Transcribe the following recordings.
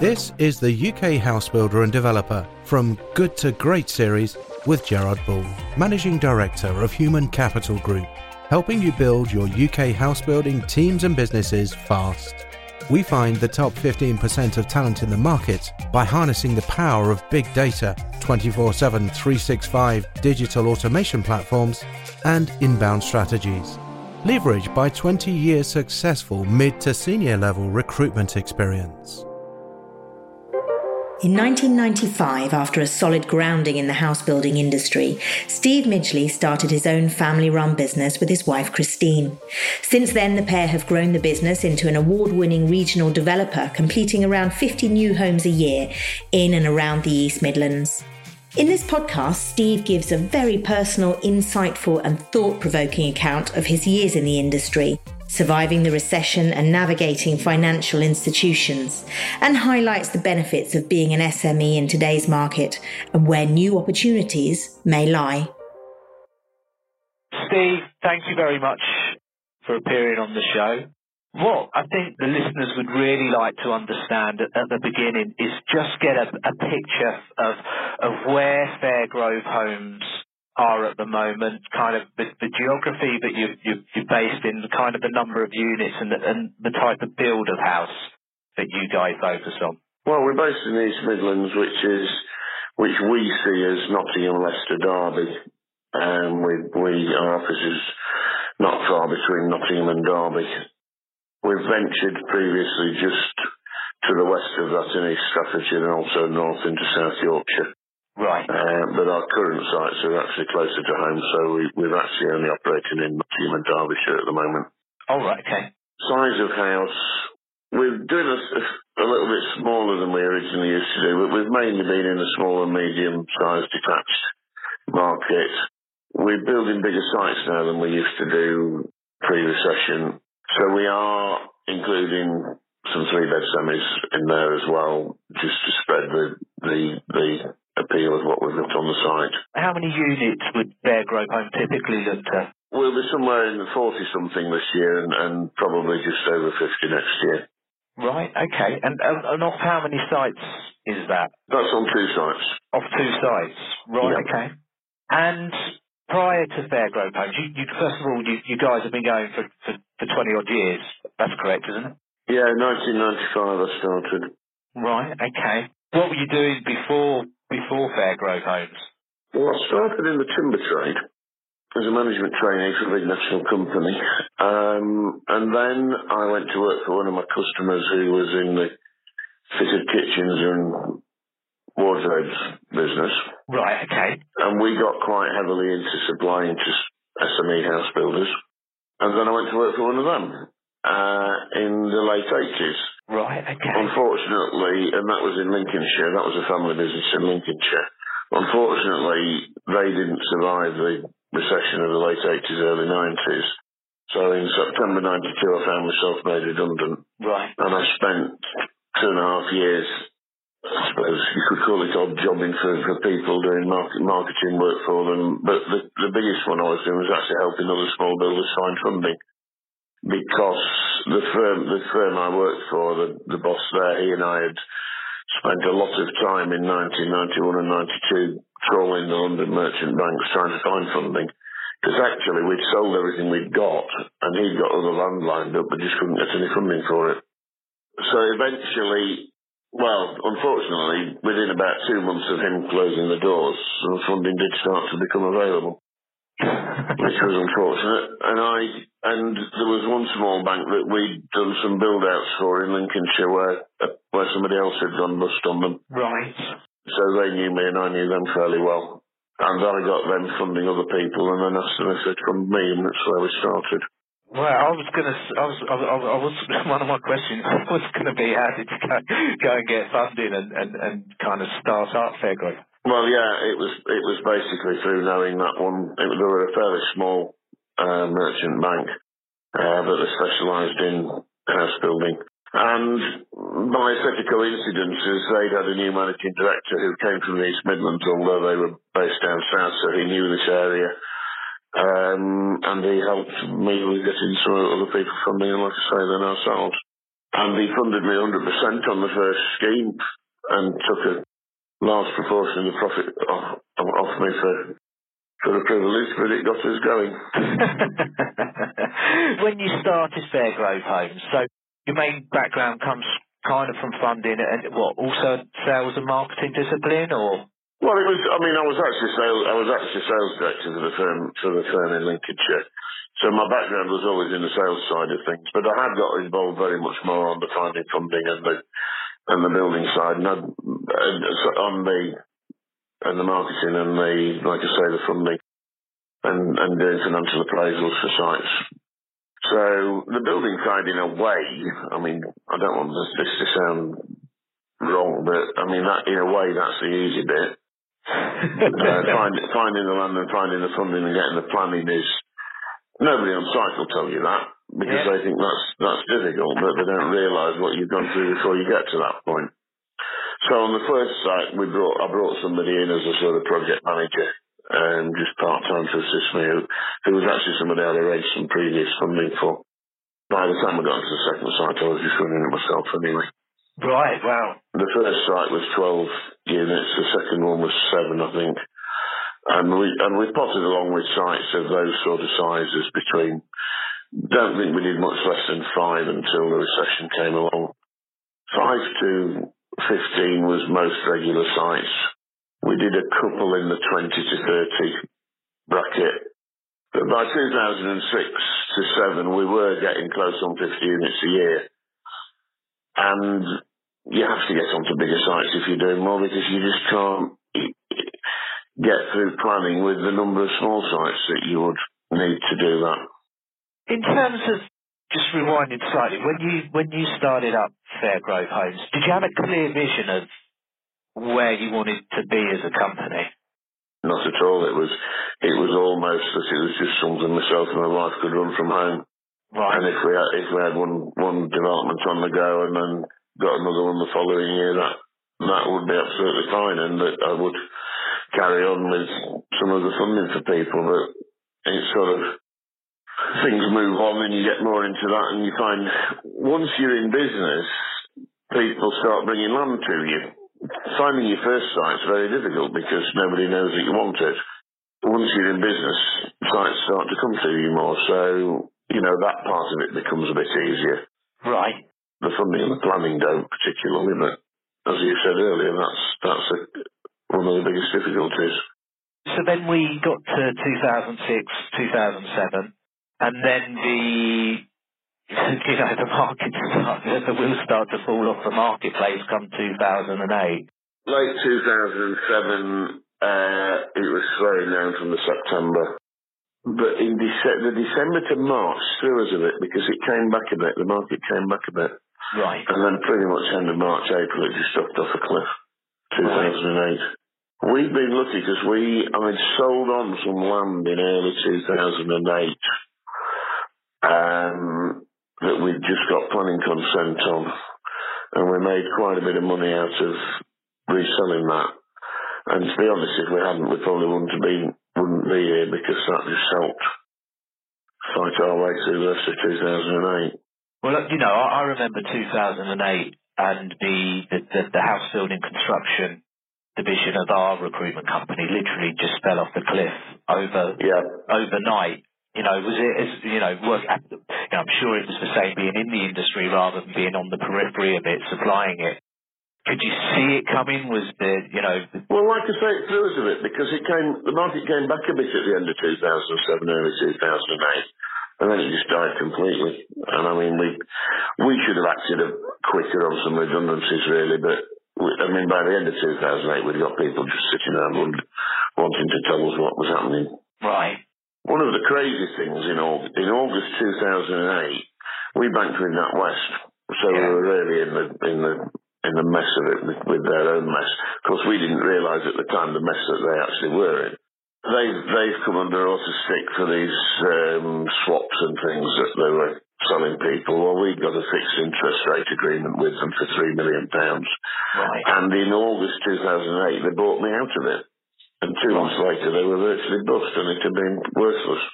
This is the UK house builder and developer from Good to Great series with Gerard Bull, Managing Director of Human Capital Group, helping you build your UK house building teams and businesses fast. We find the top 15% of talent in the market by harnessing the power of big data, 24 7, 365 digital automation platforms, and inbound strategies. Leveraged by 20 years successful mid to senior level recruitment experience. In 1995, after a solid grounding in the house building industry, Steve Midgley started his own family run business with his wife Christine. Since then, the pair have grown the business into an award winning regional developer, completing around 50 new homes a year in and around the East Midlands. In this podcast, Steve gives a very personal, insightful, and thought provoking account of his years in the industry surviving the recession and navigating financial institutions, and highlights the benefits of being an SME in today's market and where new opportunities may lie. Steve, thank you very much for appearing on the show. What I think the listeners would really like to understand at, at the beginning is just get a, a picture of of where Fairgrove Homes are at the moment, kind of the, the geography that you, you, you're based in, kind of the number of units and the, and the type of build of house that you guys focus on? Well, we're based in the East Midlands, which is which we see as Nottingham, Leicester, Derby. Um, we, we our office is not far between Nottingham and Derby. We've ventured previously just to the west of that in East Staffordshire and also north into South Yorkshire. Right. Uh, but our current sites are actually closer to home, so we, we're actually only operating in Nottingham and Derbyshire at the moment. Oh, right, okay. Size of house, we're doing a, a little bit smaller than we originally used to do, but we've mainly been in the small and medium-sized detached market. We're building bigger sites now than we used to do pre-recession. So we are including some three-bed semis in there as well, just to spread the, the, the appeal of what we've got on the site. How many units would Fairgrove Home typically look to? We'll be somewhere in the 40 something this year and, and probably just over 50 next year. Right, okay. And, and, and off how many sites is that? That's on two sites. Off two sites. Right, okay. And prior to Fairgrove Homes, you, you, first of all, you, you guys have been going for, for, for 20 odd years. That's correct, isn't it? Yeah, 1995 I started. Right, okay. What were you doing before Fairgrove Homes? Well, I started in the timber trade as a management trainee for a big national company. Um, and then I went to work for one of my customers who was in the fitted kitchens and wardrobes business. Right, okay. And we got quite heavily into supplying to SME house builders. And then I went to work for one of them uh, in the late 80s. Right, okay. Unfortunately, and that was in Lincolnshire, that was a family business in Lincolnshire. Unfortunately, they didn't survive the recession of the late 80s, early 90s. So in September 92, I found myself made redundant. Right. And I spent two and a half years, I suppose you could call it odd jobbing for, for people doing market, marketing work for them. But the, the biggest one I was doing was actually helping other small builders find funding because the firm the firm I worked for, the the boss there, he and I had spent a lot of time in 1991 and 92 trawling the London merchant banks trying to find funding. Because actually we'd sold everything we'd got and he'd got other land lined up but just couldn't get any funding for it. So eventually, well, unfortunately, within about two months of him closing the doors, some funding did start to become available which was unfortunate. And I and there was one small bank that we'd done some build outs for in Lincolnshire where where somebody else had gone bust on them. Right. So they knew me and I knew them fairly well. And I got them funding other people and then asked them if they'd fund me and that's where we started. Well, I was gonna, I was, I was, I was one of my questions was gonna be how did you go, go and get funding and, and, and kind of start up Fairgrove? Well, yeah, it was it was basically through knowing that one. It, they were a fairly small uh, merchant bank, uh, but specialised in house building. And by such coincidence, they'd had a new managing director who came from the East Midlands, although they were based down south, so he knew this area. Um, and he helped me with getting some other people funding, and like I say, then ourselves. and he funded me 100% on the first scheme and took a large proportion of the profit off, off me for for the privilege, but it got us going. when you started Fairgrove Homes, so your main background comes kind of from funding and what also sales and marketing discipline, or well, it was. I mean, I was actually sales. I was actually sales director for the firm for the firm in Lincolnshire. So my background was always in the sales side of things, but I had got involved very much more on the finding funding and the and the building side, and, I'd, on the and the marketing and the like I say the funding and and doing financial appraisals for sites. So the building side, in a way, I mean, I don't want this to sound wrong, but I mean that in a way that's the easy bit. uh, find, finding the land and finding the funding and getting the planning is Nobody on site will tell you that because yeah. they think that's that's difficult, but they don't realise what you've gone through before you get to that point. So on the first site, we brought I brought somebody in as a sort of project manager, um, just part time to assist me, who, who was actually somebody I'd arranged some previous funding for. By the time I got to the second site, I was just running it myself anyway. Right, wow. The first site was 12 units, the second one was seven, I think. And we and we potted along with sites of those sort of sizes between. Don't think we did much less than five until the recession came along. Five to fifteen was most regular sites. We did a couple in the twenty to thirty bracket. But by 2006 to seven, we were getting close on 50 units a year. And you have to get onto bigger sites if you're doing more because you just can't get through planning with the number of small sites that you would need to do that. In terms of just rewinding slightly, when you when you started up Fairgrove Homes, did you have a clear vision of where you wanted to be as a company? Not at all. It was it was almost that it was just something myself and my wife could run from home. Right. And if we had, if we had one one development on the go and then got another one the following year, that that would be absolutely fine, and that I would carry on with some of the funding for people, but it's sort of things move on and you get more into that and you find once you're in business, people start bringing land to you. Finding your first site's very difficult because nobody knows that you want it. Once you're in business, sites start to come to you more. So, you know, that part of it becomes a bit easier. Right. The funding and the planning don't particularly, but as you said earlier, that's that's a, one of the biggest difficulties. So then we got to 2006, 2007, and then the you know the market start, the wheels start to fall off the marketplace come 2008. Late 2007, uh, it was slowing down from the September. But in Dece- the December to March threw us a bit because it came back a bit, the market came back a bit. Right. And then pretty much end of March, April, it just dropped off a cliff. 2008. We've been lucky because we, I'd sold on some land in early 2008 um, that we'd just got planning consent on. And we made quite a bit of money out of reselling that. And to be honest, if we hadn't, we probably wouldn't have been, wouldn't be here because that just helped fight our way through the rest of 2008. Well, you know, I, I remember 2008 and the, the, the, the house building construction division of our recruitment company literally just fell off the cliff over yeah. overnight. You know, was it? You know, work. You know, I'm sure it was the same being in the industry rather than being on the periphery of it, supplying it. Could you see it coming? Was the you know? Well, like I say, it threw us a bit because it came. The market came back a bit at the end of 2007, early 2008 and then it just died completely. And I mean, we we should have acted quicker on some redundancies, really. But I mean, by the end of 2008, we'd got people just sitting around wanting to tell us what was happening. Right. One of the crazy things in August, in August 2008, we banked with NatWest, so yeah. we were really in the in the in the mess of it with, with their own mess. Of course, we didn't realise at the time the mess that they actually were in. They've they've come under auto stick for these um, swaps and things that they were selling people. Well, we got a fixed interest rate agreement with them for three million pounds. Right. And in August 2008, they bought me out of it. And two months later, they were virtually bust, and it had been worthless.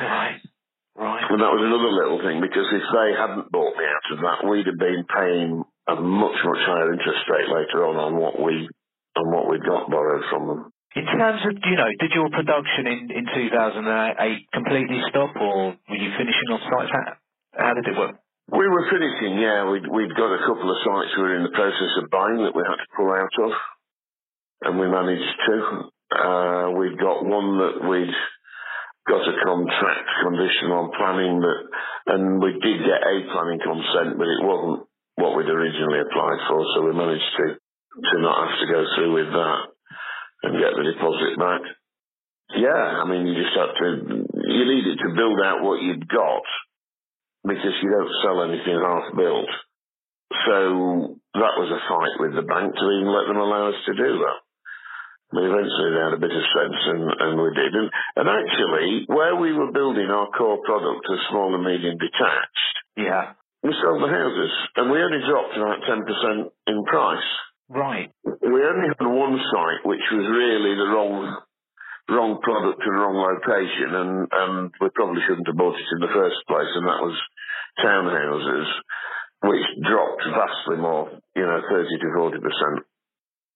Right. Right. And that was another little thing because if they hadn't bought me out of that, we'd have been paying a much much higher interest rate later on on what we on what we got borrowed from them. In terms of, you know, did your production in, in 2008 completely stop or were you finishing off sites? How, how did it work? We were finishing, yeah. We'd, we'd got a couple of sites we were in the process of buying that we had to pull out of, and we managed to. Uh, we've got one that we'd got a contract condition on planning that, and we did get a planning consent, but it wasn't what we'd originally applied for, so we managed to, to not have to go through with that and get the deposit back. Yeah, I mean, you just have to, you need it to build out what you've got because you don't sell anything half built. So that was a fight with the bank to even let them allow us to do that. But eventually they had a bit of sense and, and we did. And, and actually, where we were building our core product of small and medium detached, Yeah. we sold the houses and we only dropped about 10% in price. Right. We only had one site which was really the wrong wrong product and wrong location and, and we probably shouldn't have bought it in the first place and that was townhouses which dropped vastly more, you know, 30 to 40 percent.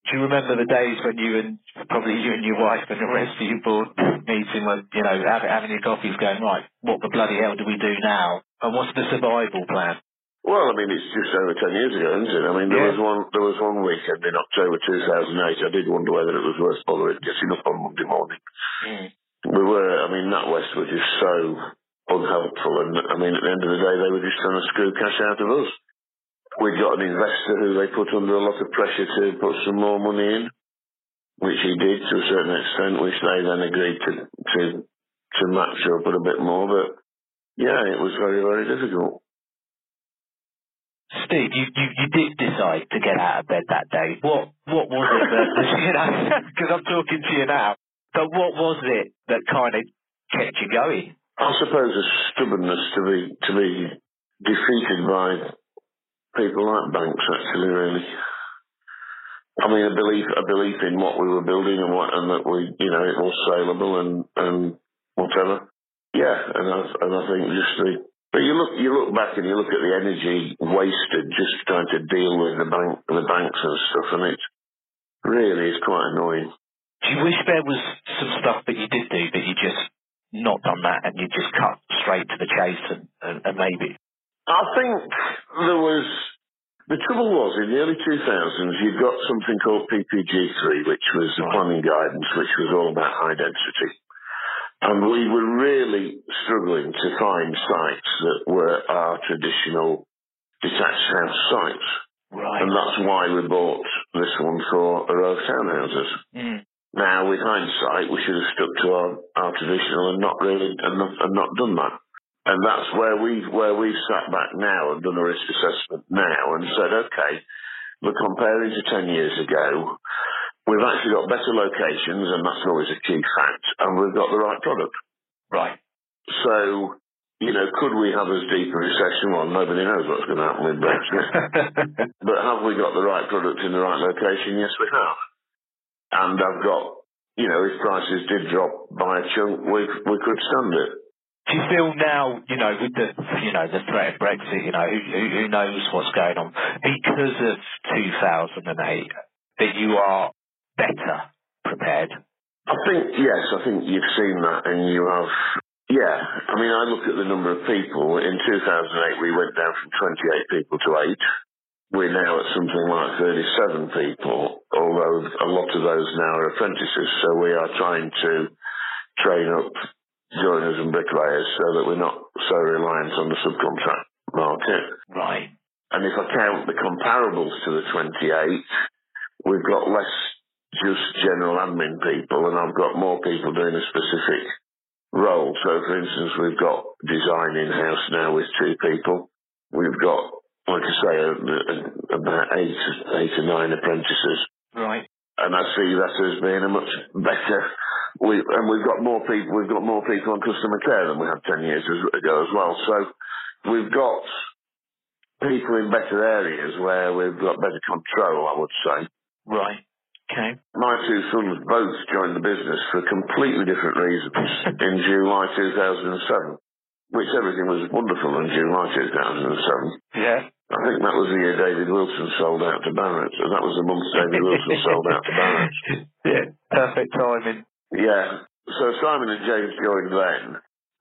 Do you remember the days when you and probably you and your wife and the rest of your board meeting were, you know, having, having your coffees going, right, what the bloody hell do we do now? And what's the survival plan? Well, I mean, it's just over 10 years ago, isn't it? I mean, there Yeah. was one, there was one weekend in October 2008. I did wonder whether it was worth bothering getting up on Monday morning. Mm. We were, I mean, NatWest were just so unhelpful. And I mean, at the end of the day, they were just trying to screw cash out of us. We'd got an investor who they put under a lot of pressure to put some more money in, which he did to a certain extent, which they then agreed to, to, to match or put a bit more. But yeah, it was very, very difficult. Steve, you, you, you did decide to get out of bed that day. What what was it that, you know, because I'm talking to you now, but what was it that kind of kept you going? I suppose a stubbornness to be to be defeated by people like banks. Actually, really. I mean, a belief a belief in what we were building and what and that we you know it was saleable and and whatever. Yeah, and I and I think just the but you look you look back and you look at the energy wasted just trying to deal with the bank the banks and stuff, and it really is quite annoying. Do you wish there was some stuff that you did do that you just not done that and you just cut straight to the chase and, and, and maybe? I think there was the trouble was in the early 2000s you've got something called PPG3, which was the planning guidance, which was all about high density, and we were really struggling to find sites that were our traditional detached house sites, Right. and that's why we bought this one for a row of townhouses. Mm. Now, with hindsight, we should have stuck to our, our traditional and not really and not, and not done that. And that's where we've where we've sat back now and done a risk assessment now and said, okay, we're comparing to ten years ago. We've actually got better locations, and that's always a key fact, and we've got the right product. Right. So, you know, could we have as deep a recession? Well, nobody knows what's going to happen with Brexit. But have we got the right product in the right location? Yes, we have. And I've got, you know, if prices did drop by a chunk, we we could stand it. Do you feel now, you know, with the, you know, the threat of Brexit, you know, who, who who knows what's going on, because of 2008, that you are better prepared? I think yes, I think you've seen that, and you have. Yeah, I mean, I look at the number of people. In 2008, we went down from 28 people to eight. We're now at something like 37 people, although a lot of those now are apprentices. So we are trying to train up joiners and bricklayers so that we're not so reliant on the subcontract market. Right. And if I count the comparables to the 28, we've got less just general admin people and I've got more people doing a specific role. So for instance, we've got design in-house now with two people. We've got, like I say, a, a, about eight, eight or nine apprentices. Right. And I see that as being a much better, we, and we've got more people, we've got more people on customer care than we had 10 years ago as well. So we've got people in better areas where we've got better control, I would say. Right. Okay. My two sons both joined the business for completely different reasons in July 2007. which everything was wonderful in July 2007. Yeah. I think that was the year David Wilson sold out to Barratt. So that was the month David Wilson sold out to Barratt. Yeah, perfect timing. Yeah. So Simon and James joined then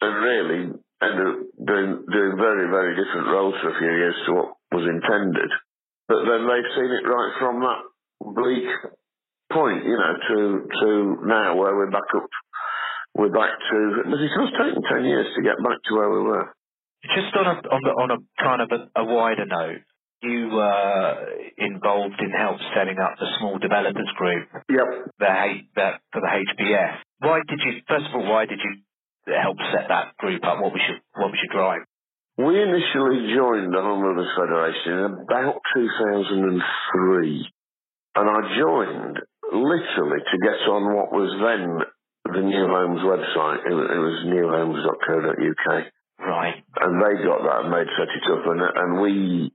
and really ended up doing, doing very, very different roles for a few years to what was intended. But then they've seen it right from that bleak point, you know, to, to now where we're back up, we're back to, but it has taken 10 years to get back to where we were. Just on a on, a, on a kind of a, a wider note, you were involved in help setting up the small developers group, Yep. the the, for the HBF. Why did you? First of all, why did you help set that group up? What was your what was your drive? We initially joined the Home Federation in about 2003. And I joined literally to get on what was then the New Homes website. It was, it was newhomes.co.uk. Right. And they got that and they'd set it up. And, and we,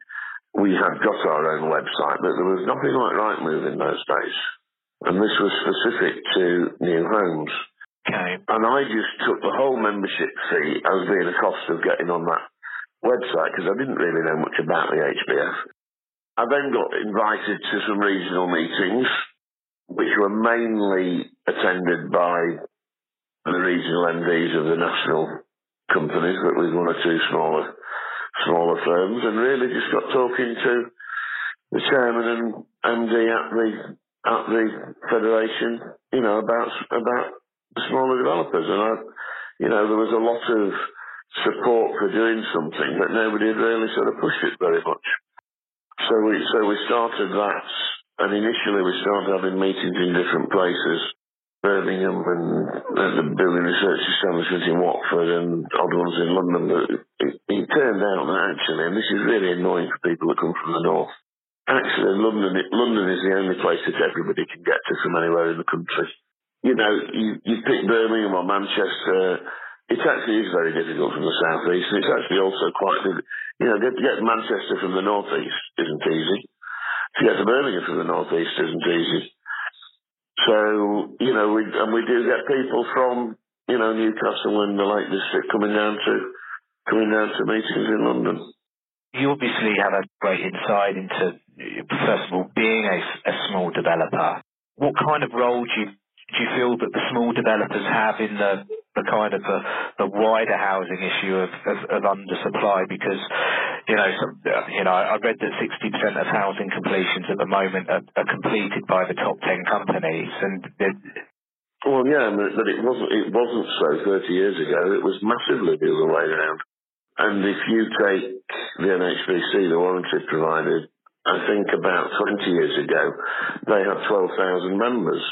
we had got our own website, but there was nothing like Rightmove in those days. And this was specific to New Homes. Okay. And I just took the whole membership fee as being a cost of getting on that website because I didn't really know much about the HBF. I then got invited to some regional meetings, which were mainly attended by the regional MDs of the national companies, but with one or two smaller smaller firms, and really just got talking to the chairman and MD at the at the federation, you know, about about the smaller developers, and I, you know, there was a lot of support for doing something, but nobody had really sort of pushed it very much. So we so we started that, and initially we started having meetings in different places, Birmingham and the Building Research Establishment in Watford and odd ones in London. But it, it turned out that actually, and this is really annoying for people that come from the north. Actually, London London is the only place that everybody can get to from anywhere in the country. You know, you, you pick Birmingham or Manchester. It actually is very difficult from the southeast, and it's actually also quite, you know, get, get Manchester from the northeast isn't easy. To get to Birmingham from the northeast isn't easy. So, you know, we, and we do get people from, you know, Newcastle and the Lake District coming down to, coming down to meetings in London. You obviously have a great insight into, first of all, being a, a small developer. What kind of role do you, do you feel that the small developers have in the, the kind of the, the wider housing issue of, of, of undersupply? Because, you know, some, uh, you know, I read that 60% of housing completions at the moment are, are completed by the top 10 companies, and Well, yeah, but, but it wasn't, it wasn't so 30 years ago. It was massively the other way around. And if you take the NHBC, the warranty provided, I think about 20 years ago, they had 12,000 members.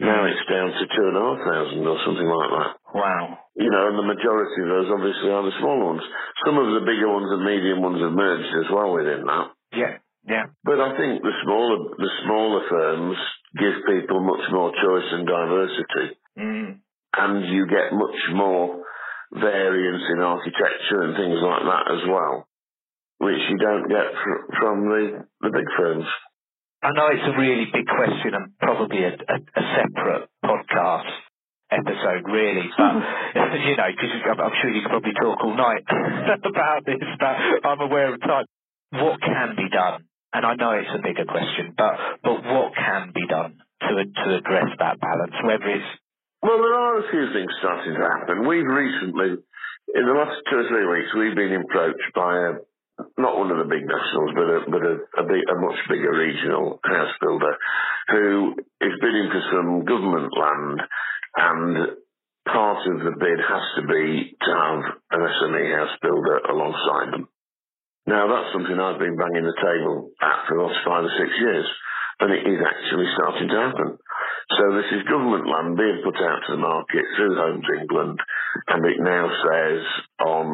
Now it's down to 2,500 or something like that. wow, You know, and the majority of those obviously are the small ones. Some of the bigger ones and medium ones have merged as well within that. yeah, yeah, But I think the smaller, the smaller firms give people much more choice and diversity mm, and you get much more variance in architecture and things like that as well, which you don't get fr- from the, the big firms. I know it's a really big question and probably a, a, a separate podcast episode, really, but you know, because I'm, I'm sure you could probably talk all night about this. But I'm aware of time. What can be done? And I know it's a bigger question, but but what can be done to to address that balance? Whether it's Well, there are a few things starting to happen. We've recently, in the last two or three weeks, we've been approached by a, not one of the big nationals, but a, but a, a, big, a much bigger regional house builder who is bidding for some government land and part of the bid has to be to have an SME house builder alongside them. Now that's something I've been banging the table at for the last five or six years and it is actually starting to happen. So this is government land being put out to the market through Homes England, and it now says on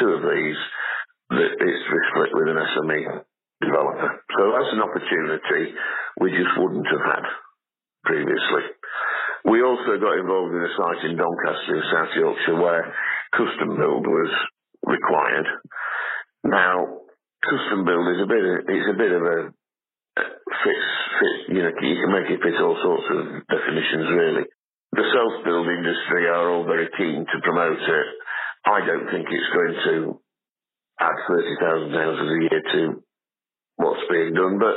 two of these that it's split with an SME developer. So that's an opportunity we just wouldn't have had previously. We also got involved in a site in Doncaster in South Yorkshire where custom build was required. Now, custom build is a bit of, it's a bit of a fits, fit, you know, you can make it fit all sorts of definitions really. The self-build industry are all very keen to promote it I don't think it's going to add £30,000 a year to what's being done, but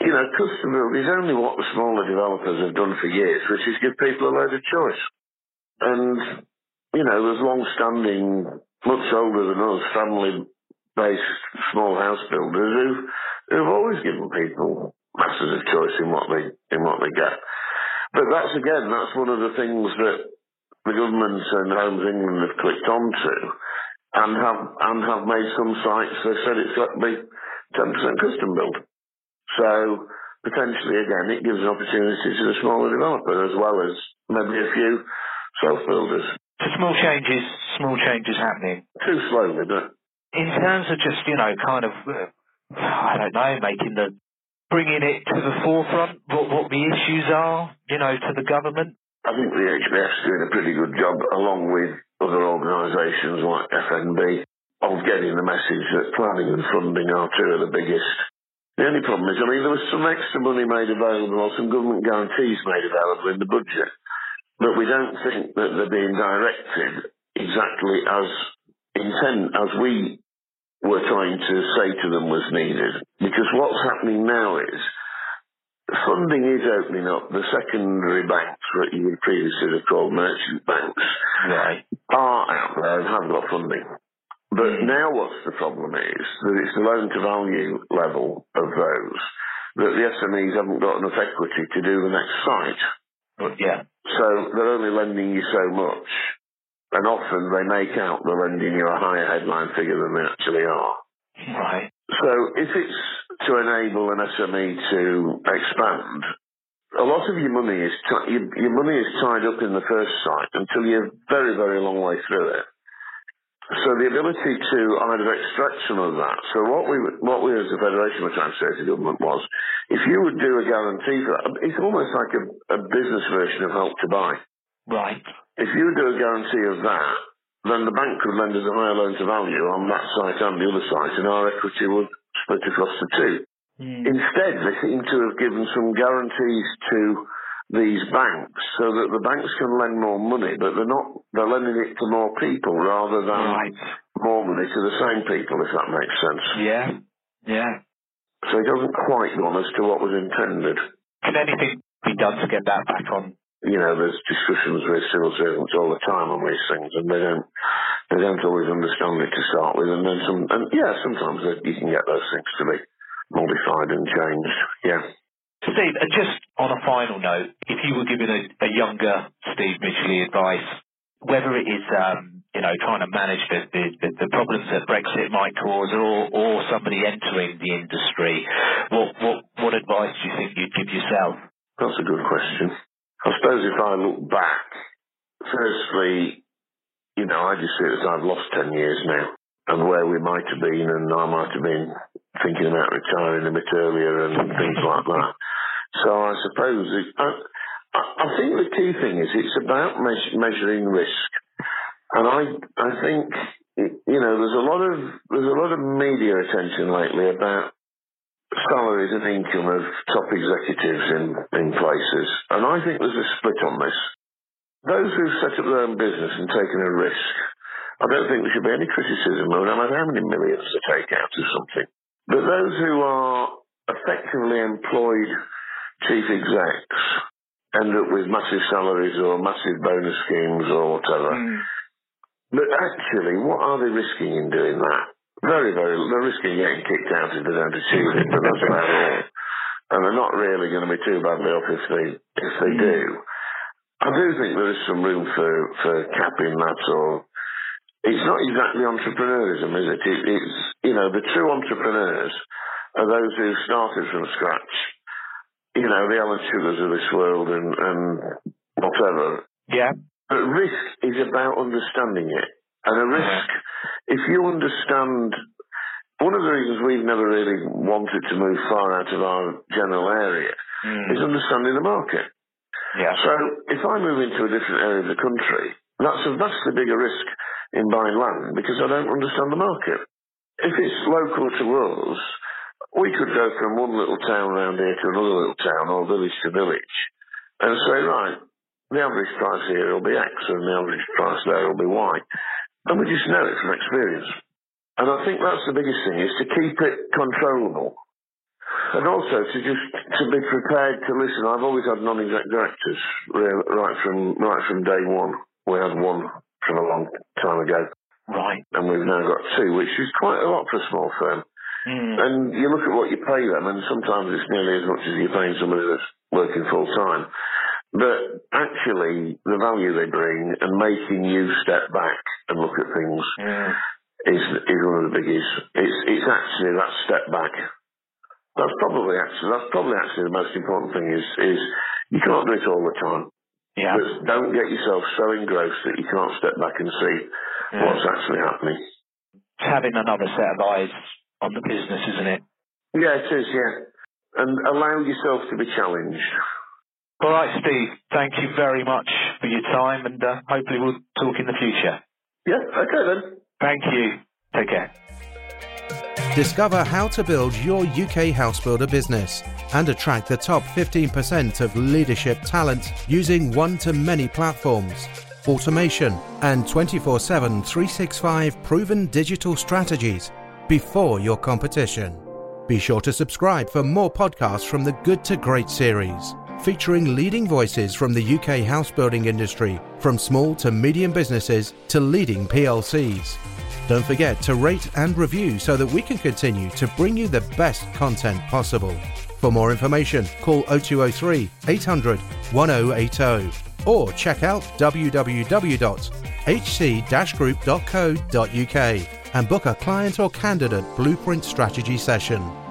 you know, custom build is only what the smaller developers have done for years, which is give people a load of choice. And, you know, there's long-standing, much older than us, family-based small house builders who, who've always given people masses of choice in what they, in what they get. But that's again, that's one of the things that the government and Homes England have clicked onto and have, and have made some sites, they said it's got to be 10% custom build. So potentially, again, it gives an opportunity to the smaller developer as well as maybe a few self-builders. So small changes, small changes happening. Too slowly, but... In terms of just, you know, kind of, I don't know, making the, bringing it to the forefront, what, what the issues are, you know, to the government? I think the HBF's doing a pretty good job, along with other organisations like FMB, of getting the message that planning and funding are two of the biggest the only problem is, I mean, there was some extra money made available or some government guarantees made available in the budget, but we don't think that they're being directed exactly as intent, as we were trying to say to them was needed. Because what's happening now is funding is opening up. The secondary banks, what you would previously have called merchant banks, right. are out there and have got funding. But hmm. now what's the problem is that it's the loan to value level of those that the SMEs haven't got enough equity to do the next site. But yeah. So they're only lending you so much. And often they make out they're lending you a higher headline figure than they actually are. Right. So if it's to enable an SME to expand, a lot of your money is t- your, your money is tied up in the first site until you're very, very long way through it. So the ability to either extract some of that. So what we what we as a federation were trying to say to the government was, if you would do a guarantee for that, it's almost like a, a business version of help to buy. Right. If you do a guarantee of that, then the bank could lend us a higher loan to value on that site and the other site, and our equity would split across the two. Mm. Instead, they seem to have given some guarantees to these banks so that the banks can lend more money, but they're not, they're lending it to more people rather than Right. more money to the same people, if that makes sense. Yeah. Yeah. So it doesn't quite gone as to what was intended. Can anything be done to get that back on? You know, there's discussions with civil servants all the time on these things, and they don't, they don't always understand it to start with, and then some, and yeah, sometimes you can get those things to be modified and changed. Yeah. Steve, uh, just on a final note, if you were giving a, a younger Steve Midgley advice, whether it is, um, you know, trying to manage the, the, the, the problems that Brexit might cause or, or somebody entering the industry, what, what, what advice do you think you'd give yourself? That's a good question. I suppose if I look back, firstly, you know, I just see it as I've lost 10 years now and where we might have been and I might have been thinking about retiring a bit earlier and things like that. So I suppose, it, I, I think the key thing is it's about meas- measuring risk. And I, I think, you know, there's a lot of, there's a lot of media attention lately about salaries and income of top executives in, in places. And I think there's a split on this. Those who've set up their own business and taken a risk, I don't think there should be any criticism no matter how many millions they take out of something. But those who are effectively employed chief execs end up with massive salaries or massive bonus schemes or whatever. Hmm. But actually, what are they risking in doing that? Very, very, they're risking getting kicked out if they don't achieve it, but that's about all. And they're not really going to be too badly off if they, if they hmm. do. I do think there is some room for, for capping that or, it's not exactly entrepreneurism, is it? it? It's, you know, the true entrepreneurs are those who started from scratch. You know, the Alan Sugars of this world and, and whatever. Yeah. But risk is about understanding it. And a risk, if you understand, one of the reasons we've never really wanted to move far out of our general area hmm. is understanding the market. Yeah. So if I move into a different area of the country, that's a vastly bigger risk in buying land because I don't understand the market. If it's local to us, we could go from one little town around here to another little town or village to village and say, right, the average price here will be X and the average price there will be Y. And we just know it from experience. And I think that's the biggest thing is to keep it controllable. And also to just to be prepared to listen. I've always had non-exec directors right from right from day one. We had one from a long time ago, right? And we've now got two, which is quite a lot for a small firm. Mm. And you look at what you pay them, and sometimes it's nearly as much as you're paying somebody that's working full time. But actually, the value they bring and making you step back and look at things mm. is is one of the biggies. It's it's actually that step back. That's probably actually that's probably actually the most important thing is is you can't do it all the time. Yeah. But don't get yourself so engrossed that you can't step back and see yeah. what's actually happening. It's having another set of eyes on the business, isn't it? Yeah, it is. Yeah, and allow yourself to be challenged. All right, Steve. Thank you very much for your time, and uh, hopefully we'll talk in the future. Yeah. Okay then. Thank you. Take care. Discover how to build your UK house builder business and attract the top 15% of leadership talent using one to many platforms, automation, and 24 7 365 proven digital strategies before your competition. Be sure to subscribe for more podcasts from the Good to Great series featuring leading voices from the UK house building industry, from small to medium businesses to leading PLCs. Don't forget to rate and review so that we can continue to bring you the best content possible. For more information, call 0203 800 1080 or check out www.hc-group.co.uk and book a client or candidate blueprint strategy session.